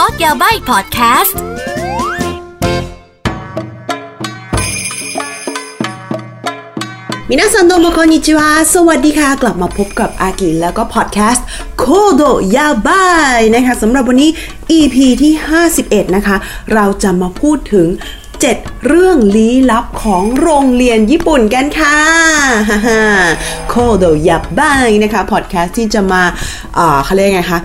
Talk ยาใบพอดแคสต์มินาซันโดโมคอนิจิวาสวัสดีค่ะ กลับมาพบกับอากิแล้วก็พอดแคสต์โคโดยาบายนะคะสำหรับวันนี้ EP ที่ 51 นะคะ เราจะมาพูดถึง 7 เรื่องลี้ลับของโรงเรียนญี่ปุ่นกันค่ะโคโดยาบายนะคะพอดแคสต์ที่จะมาเขาเรียกไงคะ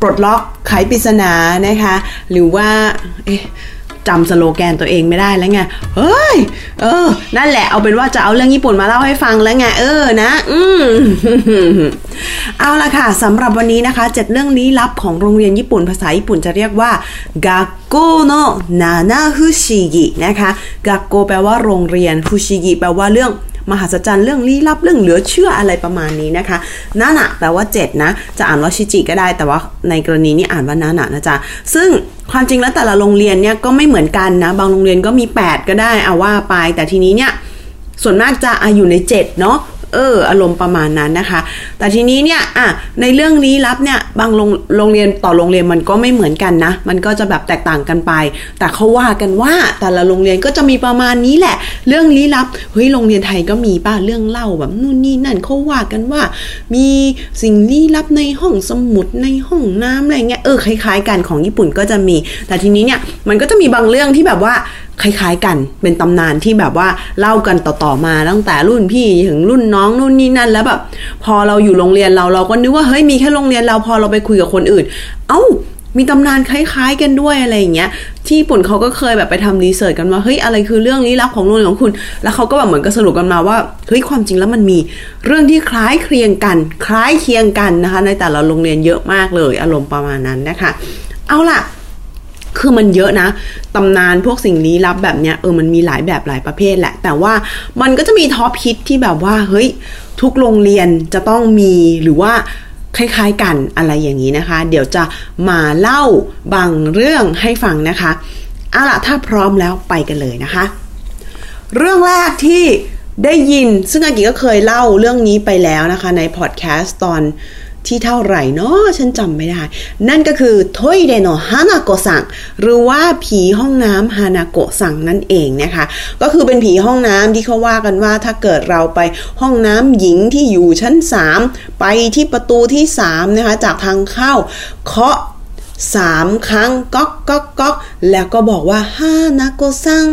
ปลดล็อกไขปริศนานะคะ หรือว่าเอ๊ะจำสโลแกนตัวเองไม่ได้แล้วไง เฮ้ย เออ นั่นแหละ เอาเป็นว่าจะเอาเรื่องญี่ปุ่นมาเล่าให้ฟังแล้วไง เออ นะ อืม เอาละค่ะสำหรับวันนี้นะคะ เจ็ดเรื่องลี้ลับของโรงเรียนญี่ปุ่นภาษาญี่ปุ่นจะเรียกว่ากาโกโนนานาฟุชิกินะคะกาโกแปลว่าโรงเรียนฟุชิกิแปลว่าเรื่อง มหัศจรรย์เรื่องลี้ลับเรื่องเหลือเชื่ออะไรประมาณนี้นะคะนานะแปลว่า 7 นะ จะอ่านว่าชิจิก็ได้ แต่ว่าในกรณีนี้อ่านว่านานะนะจ๊ะซึ่งความจริงแล้วแต่ละโรงเรียนเนี่ยก็ไม่เหมือนกันนะ บางโรงเรียนก็มี 8 ก็ได้เอาว่าไป แต่ทีนี้เนี่ยส่วนมากจะออยู่ใน 7 เนาะ เอออารมณ์ประมาณนั้นนะคะ แต่ทีนี้เนี่ยอะในเรื่องลี้ลับเนี่ยบางโรงโรงเรียนต่อโรงเรียนมันก็ไม่เหมือนกันนะ มันก็จะแบบแตกต่างกันไป แต่เขาว่ากันว่าแต่ละโรงเรียนก็จะมีประมาณนี้แหละ เรื่องลี้ลับเฮ้ยโรงเรียนไทยก็มีป่ะเรื่องเล่าแบบนู่นนี่นั่นเขาว่ากันว่า มีสิ่งลี้ลับในห้องสมุดในห้องน้ำอะไรเงี้ยเออคล้าย ๆ กันของญี่ปุ่นก็จะมี แต่ทีนี้เนี่ยมันก็จะมีบางเรื่องที่แบบว่า คล้ายๆกัน เป็นตำนานที่แบบว่าเล่ากันต่อๆมาตั้งแต่รุ่นพี่ถึงรุ่นน้องนู่นนี่นั่น แล้วแบบพอเราอยู่โรงเรียนเราเราก็นึกว่าเฮ้ยมีแค่โรงเรียนเราพอเราไปคุยกับคนอื่น เอ้ามีตำนานคล้ายๆกันด้วยอะไรอย่างเงี้ย ที่ญี่ปุ่นเขาก็เคยแบบไปทำรีเสิร์ชกันว่าเฮ้ยอะไรคือเรื่องลี้ลับของโรงเรียนของคุณ แล้วเขาก็แบบเหมือนก็สรุปกันมาว่าเฮ้ยความจริงแล้วมันมีเรื่องที่คล้ายเคียงกัน คล้ายเคียงกันนะคะ ในแต่ละโรงเรียนเยอะมากเลย อารมณ์ประมาณนั้นนะคะ เอาล่ะ คือมันเยอะนะ ตำนานพวกสิ่งลี้ลับแบบเนี้ยเออมันมีหลายแบบหลายประเภทแหละ แต่ว่ามันก็จะมีท็อปฮิตที่แบบว่าเฮ้ยทุกโรงเรียนจะต้องมีหรือว่าคล้ายๆกันอะไรอย่างนี้นะคะ เดี๋ยวจะมาเล่าบางเรื่องให้ฟังนะคะเอาล่ะถ้าพร้อมแล้วไปกันเลยนะคะ เรื่องแรกที่ได้ยินซึ่งอากิก็เคยเล่าเรื่องนี้ไปแล้วนะคะ ในพอดแคสต์ตอน ที่เท่าไหร่เนาะฉันจำไม่ได้ นั่นก็คือโทยเดโนฮานาโกซังหรือว่าผีห้องน้ำฮานาโกซังนั่นเองนะคะ ก็คือเป็นผีห้องน้ำที่เขาว่ากันว่าถ้าเกิดเราไปห้องน้ำหญิงที่อยู่ชั้น 3 ไปที่ประตูที่ 3 นะคะ จากทางเข้าเคาะสามครั้งก๊อกก๊อกก๊อกแล้วก็บอกว่าฮานาโกซัง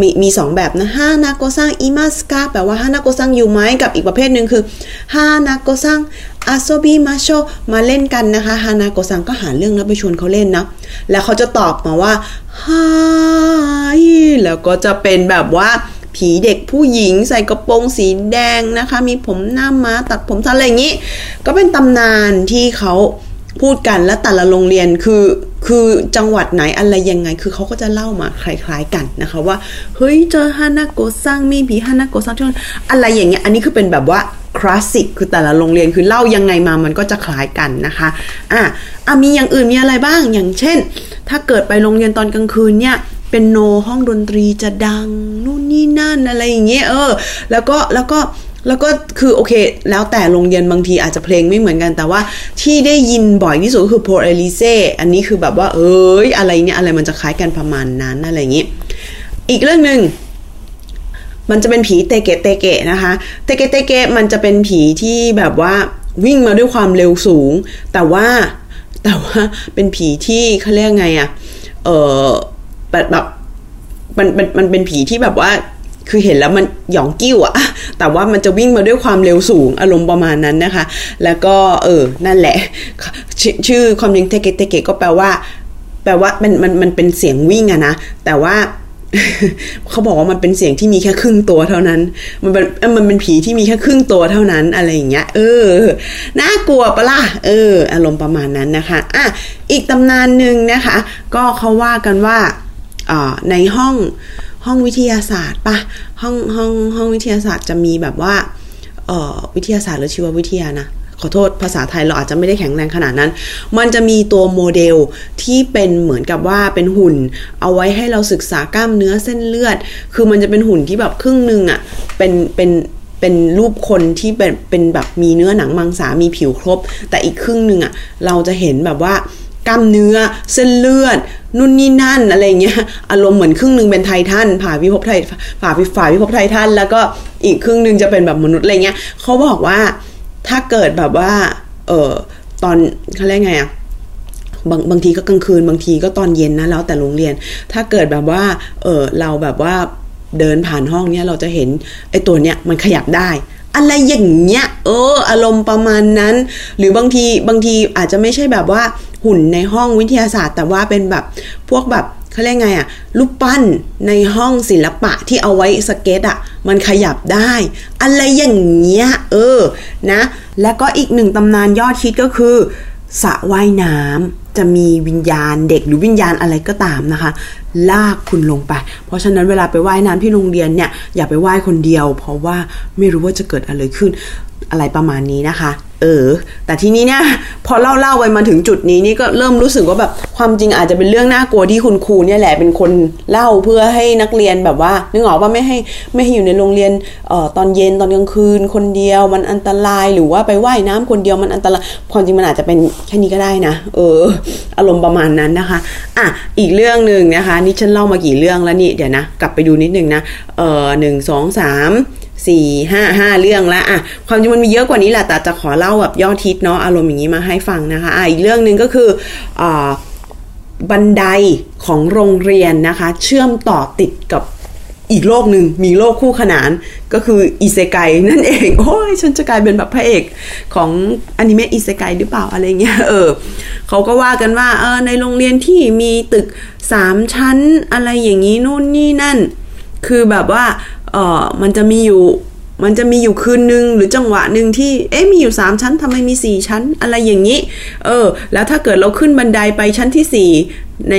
มีมีสองแบบนะ花子さんいますか แปลว่าฮานาโกซังอยู่ไหมกับอีกประเภทหนึ่งคือ花子さん遊びましょう มาเล่นกันนะคะฮานาโกซังก็หาเรื่องแล้วไปชวนเขาเล่นนะ แล้วเขาจะตอบมาว่าはい แล้วก็จะเป็นแบบว่าผีเด็กผู้หญิงใส่กระโปรงสีแดงนะคะ มีผมหน้าม้าตัดผมสั้นอะไรอย่างนี้ ก็เป็นตำนานที่เขา พูดกันและแต่ละโรงเรียนคือคือจังหวัดไหนอะไรยังไง คือเขาก็จะเล่ามาคล้าย ๆกันนะคะว่าเฮ้ยเจอฮานาโกซังมีผีฮานาโกซังที่อะไรอย่างเงี้ยอันนี้คือเป็นแบบว่าคลาสสิกคือแต่ละโรงเรียนคือเล่ายังไงมามันก็จะคล้ายกันนะคะอะอะมีอย่างอื่นมีอะไรบ้างอย่างเช่น ถ้าเกิดไปโรงเรียนตอนกลางคืนเนี่ยเป็นโนห้องดนตรีจะดังนู่นนี่นั่นอะไรอย่างเงี้ยเออ แล้วก็แล้วก็ แล้วก็คือโอเค แล้วแต่โรงเรียนบางทีอาจจะเพลงไม่เหมือนกันแต่ว่าที่ได้ยินบ่อยที่สุดคือโพเอลิเซอันนี้คือแบบว่าเอ้ยอะไรเนี่ยอะไรมันจะคล้ายกันประมาณนั้นอะไรอย่างนี้ อีกเรื่องหนึ่งมันจะเป็นผีเตเกะเตเกะนะคะ เตเกะเตเกะมันจะเป็นผีที่แบบว่าวิ่งมาด้วยความเร็วสูง แต่ว่าแต่ว่าเป็นผีที่เขาเรียกไงอะเออแบบแบบมันมันมันเป็นผีที่แบบว่า คือเห็นแล้วมันหยองกิ้วอะแต่ว่ามันจะวิ่งมาด้วยความเร็วสูงอารมณ์ประมาณนั้นนะคะ แล้วก็เออ นั่นแหละชชื่อความจริงเทเกเตเกก็แปลว่า แปลว่ามันมันมันเป็นเสียงวิ่งอะนะ แต่ว่าเขาบอกว่ามันเป็นเสียงที่มีแค่ครึ่งตัวเท่านั้น มันเป็นมันเป็นผีที่มีแค่ครึ่งตัวเท่านั้นอะไรอย่างเงี้ย เออ น่ากลัวปะล่ะ เออ อารมณ์ประมาณนั้นนะคะ อะ อีกตำนานหนึ่งนะคะ ก็เขาว่ากันว่าอ่าในห้อง ห้องวิทยาศาสตร์ปะห้องห้องห้องวิทยาศาสตร์จะมีแบบว่าเอ่อวิทยาศาสตร์หรือชีววิทยานะขอโทษภาษาไทยเราอาจจะไม่ได้แข็งแรงขนาดนั้น มันจะมีตัวโมเดลที่เป็นเหมือนกับว่าเป็นหุ่น เอาไว้ให้เราศึกษากล้ามเนื้อเส้นเลือด คือมันจะเป็นหุ่นที่แบบครึ่งหนึ่งอะ่ะเป็นเป็นเป็นรูปคนที่เป็นเป็นแบบมีเนื้อหนังมังสา มีผิวครบ แต่อีกครึ่งหนึ่งอะ่ะเราจะเห็นแบบว่า กล้ามเนื้อ เส้นเลือดนู่นนี่นั่นอะไรเงี้ยอารมณ์เหมือนครึ่งหนึ่งเป็นไททันผ่าพิภพไทผ่าพิฝ่าพิภพไททันแล้วก็อีกครึ่งหนึ่งจะเป็นแบบมนุษย์อะไรเงี้ยเขาบอกว่าถ้าเกิดแบบว่า เออตอนเขาเรียกไงอะบางบางทีก็กลางคืนบางทีก็ตอนเย็นนะแล้วแต่โรงเรียน ถ้าเกิดแบบว่า เออเราแบบว่าเดินผ่านห้องเนี้ยเราจะเห็นไอ้ตัวเนี้ยมันขยับได้ อะไรอย่างเงี้ย เออ อารมณ์ประมาณนั้น หรือบางทีบางทีอาจจะไม่ใช่แบบว่าหุ่นในห้องวิทยาศาสตร์ แต่ว่าเป็นแบบพวกแบบเขาเรียกไงอะรูปปั้นในห้องศิลปะที่เอาไว้สเก็ตอะมันขยับได้ อะไรอย่างเงี้ยเออนะแล้วก็อีกหนึ่งตำนานยอดฮิตก็คือสระว่ายน้ำจะมีวิญญาณเด็กหรือวิญญาณอะไรก็ตามนะคะ ลากคุณลงไป เพราะฉะนั้นเวลาไปว่ายน้ำที่โรงเรียนเนี่ยอย่าไปว่ายคนเดียว เพราะว่าไม่รู้ว่าจะเกิดอะไรขึ้น อะไรประมาณนี้นะคะ เออ แต่ทีนี้เนี่ยพอเล่าเล่าไปมาถึงจุดนี้นี่ก็เริ่มรู้สึกว่าแบบความจริงอาจจะเป็นเรื่องน่ากลัวที่คุณครูเนี่ยแหละเป็นคนเล่าเพื่อให้นักเรียนแบบว่านึกออกว่าไม่ให้ไม่ให้อยู่ในโรงเรียนเอ่อตอนเย็นตอนกลางคืน คนเดียวมันอันตรายหรือว่าไปว่ายน้ำคนเดียวมันอันตรายความจริงมันอาจจะเป็นแค่นี้ก็ได้นะ เออ อารมณ์ประมาณนั้นนะคะ อะอีกเรื่องหนึ่งนะคะ นี่ฉันเล่ามากี่เรื่องแล้วนี่เดี๋ยวนะกลับไปดูนิดนึงนะเออหนึ่งสองสาม สี่ห้าห้าเรื่องละอะความจริงมันมีเยอะกว่านี้แหละแต่จะขอเล่าแบบยอดทิศเนาะอารมณ์อย่างนี้มาให้ฟังนะคะอะอีกเรื่องหนึ่งก็คืออ่าบันไดของโรงเรียนนะคะ เชื่อมต่อติดกับอีกโลกหนึ่งมีโลกคู่ขนานก็คืออิเซไกนั่นเอง โอ้ยฉันจะกลายเป็นแบบพระเอกของอนิเมะอิเซไกหรือเปล่าอะไรเงี้ยเออเขาก็ว่ากันว่าเออในโรงเรียนที่มีตึกสามชั้นอะไรอย่างนี้นู่นนี่นั่น คือแบบว่า เออมันจะมีอยู่ มันจะมีอยู่คืนนึง หรือจังหวะหนึ่งที่ เอ๊ะมีอยู่สามชั้นทำไมมีสี่ชั้น อะไรอย่างนี้ เออ แล้วถ้าเกิดเราขึ้นบันไดไปชั้นที่สี่ใน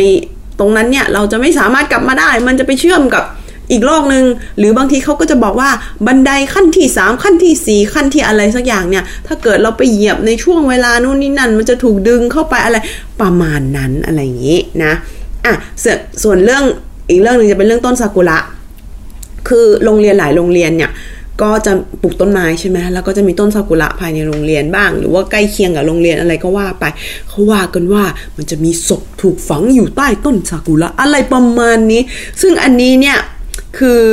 ตรงนั้นเนี่ย เราจะไม่สามารถกลับมาได้ มันจะไปเชื่อมกับอีกโลกหนึ่งหรือบางทีเขาก็จะบอกว่าบันไดขั้นที่สามขั้นที่สี่ขั้นที่อะไรสักอย่างเนี่ย ถ้าเกิดเราไปเหยียบในช่วงเวลานู่นนี่นั่น มันจะถูกดึงเข้าไปอะไรประมาณนั้นอะไรอย่างนี้นะอะส่วนเรื่องอีกเรื่องหนึ่งจะเป็นเรื่องต้นซากุระ คือโรงเรียนหลายโรงเรียนเนี่ยก็จะปลูกต้นไม้ใช่ไหมแล้วก็จะมีต้นซากุระภายในโรงเรียนบ้าง หรือว่าใกล้เคียงกับโรงเรียนอะไรก็ว่าไป เขาว่ากันว่ามันจะมีศพถูกฝังอยู่ใต้ต้นซากุระอะไรประมาณนี้ ซึ่งอันนี้เนี่ยคือ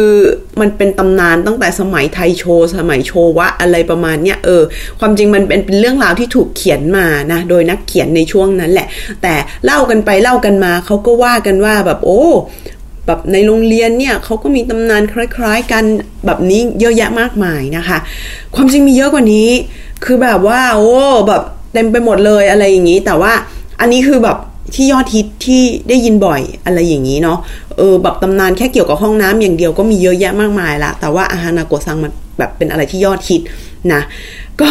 มันเป็นตำนานตั้งแต่สมัยไทโช สมัยโชวะอะไรประมาณเนี้ยเออ ความจริงมันเป็นเป็นเรื่องราวที่ถูกเขียนมานะ โดยนักเขียนในช่วงนั้นแหละ แต่เล่ากันไปเล่ากันมาเขาก็ว่ากันว่าแบบโอ้ แบบในโรงเรียนเนี่ยเขาก็มีตำนานคล้าย ๆ กันแบบนี้เยอะแยะมากมายนะคะ ความจริงมีเยอะกว่านี้ คือแบบว่าโอ้แบบเต็มไปหมดเลยอะไรอย่างนี้ แต่ว่าอันนี้คือแบบที่ยอดฮิตที่ได้ยินบ่อยอะไรอย่างนี้เนาะเออแบบตำนานแค่เกี่ยวกับห้องน้ำอย่างเดียวก็มีเยอะแยะมากมายละแต่ว่าอาฮานาโกซังมันแบบเป็นอะไรที่ยอดฮิตนะก็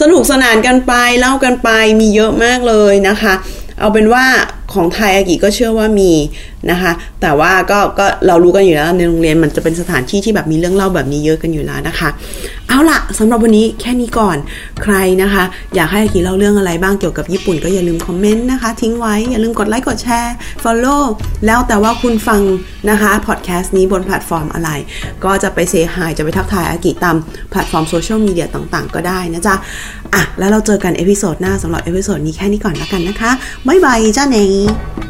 สนุกสนานกันไปเล่ากันไปมีเยอะมากเลยนะคะ เอาเป็นว่า ของไทยอากิก็เชื่อว่ามีนะคะ แต่ว่าก็ก็เรารู้กันอยู่แล้วในโรงเรียนมันจะเป็นสถานที่ที่แบบมีเรื่องเล่าแบบนี้เยอะกันอยู่แล้วนะคะ เอาล่ะสำหรับวันนี้แค่นี้ก่อนใครนะคะ อยากให้อากิเล่าเรื่องอะไรบ้างเกี่ยวกับญี่ปุ่นก็อย่าลืมคอมเมนต์นะคะ ทิ้งไว้ อย่าลืมกดไลค์กดแชร์ follow แล้วแต่ว่าคุณฟังนะคะพอดแคสต์นี้บนแพลตฟอร์มอะไร ก็จะไป say hi จะไปทักทายอากิตามแพลตฟอร์มโซเชียลมีเดียต่างๆ ก็ได้นะจ๊ะอะแล้วเราเจอกัน episode หน้าสำหรับ episode นี้แค่นี้ก่อนแล้วกันนะคะบ๊ายบายじゃあね